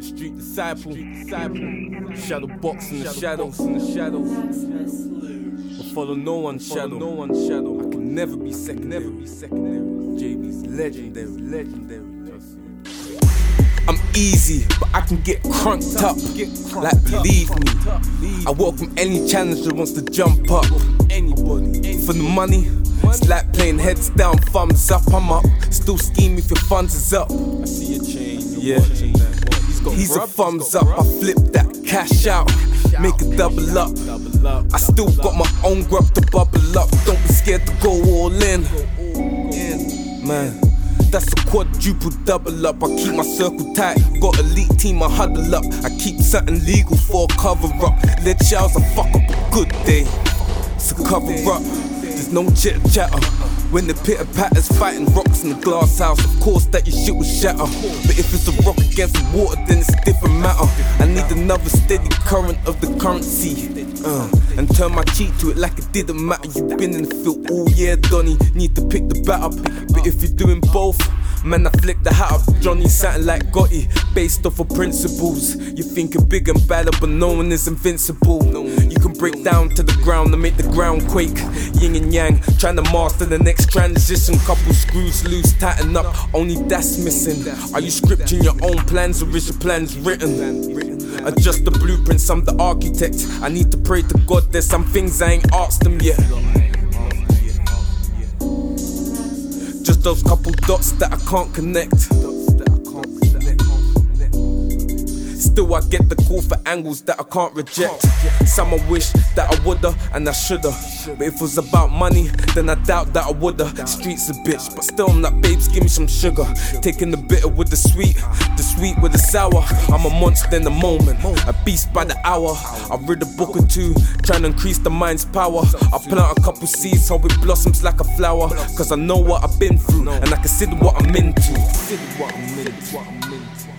Street disciple, disciple. Shadow box in the shadows, in the shadows. I follow no one's shadow, no one's shadow. I can never be second, never be secondary. JB's legendary, legendary. I'm easy, but I can get crunked up. Like believe me, I welcome any challenge that wants to jump up. Anybody for the money. It's like playing heads down, thumbs up. I'm up, still scheming if your funds is up. I see a change. Yeah, he's a thumbs up. I flip that cash out, make a double up. I still got my own grub to bubble up. Don't be scared to go all in, man. That's a quadruple double up. I keep my circle tight. Got elite team, I huddle up. I keep something legal for a cover up. Let y'all's a fuck up a good day. It's a cover up. There's no chitter chatter. When the pitter patters fighting rocks in the glass house, of course that your shit will shatter. But if it's a rock against the water, then it's a different matter. I need another steady current of the currency. Uh, and turn my cheek to it like it didn't matter. You've been in the field all year, Donny. Need to pick the bat up. But if you're doing both, Man, I flick the hat up. Jhonny something like Gotti, based off of principles. You think you're big and better, but no one is invincible. You can break down to the ground and make the ground quake. Yin and yang, trying to master the next transition. Couple screws loose, tighten up. Only that's missing. Are you scripting your own plans or is your plans written? Adjust the blueprints, I'm the architect. I need to pray to God, there's some things I ain't asked them yet. Just those couple dots that I can't connect. Still, I get the call for angles that I can't reject. Some I wish that I woulda and I shoulda. But if it was about money, then I doubt that I woulda. Streets a bitch, but still I'm not babes, give me some sugar. Taking the bitter with the sweet, the sweet with the sour. I'm a monster in the moment, a beast by the hour. I read a book or two, trying to increase the mind's power. I plant a couple seeds, hope it blossoms like a flower. Cause I know what I've been through, and I consider what I'm into. Consider what I'm into.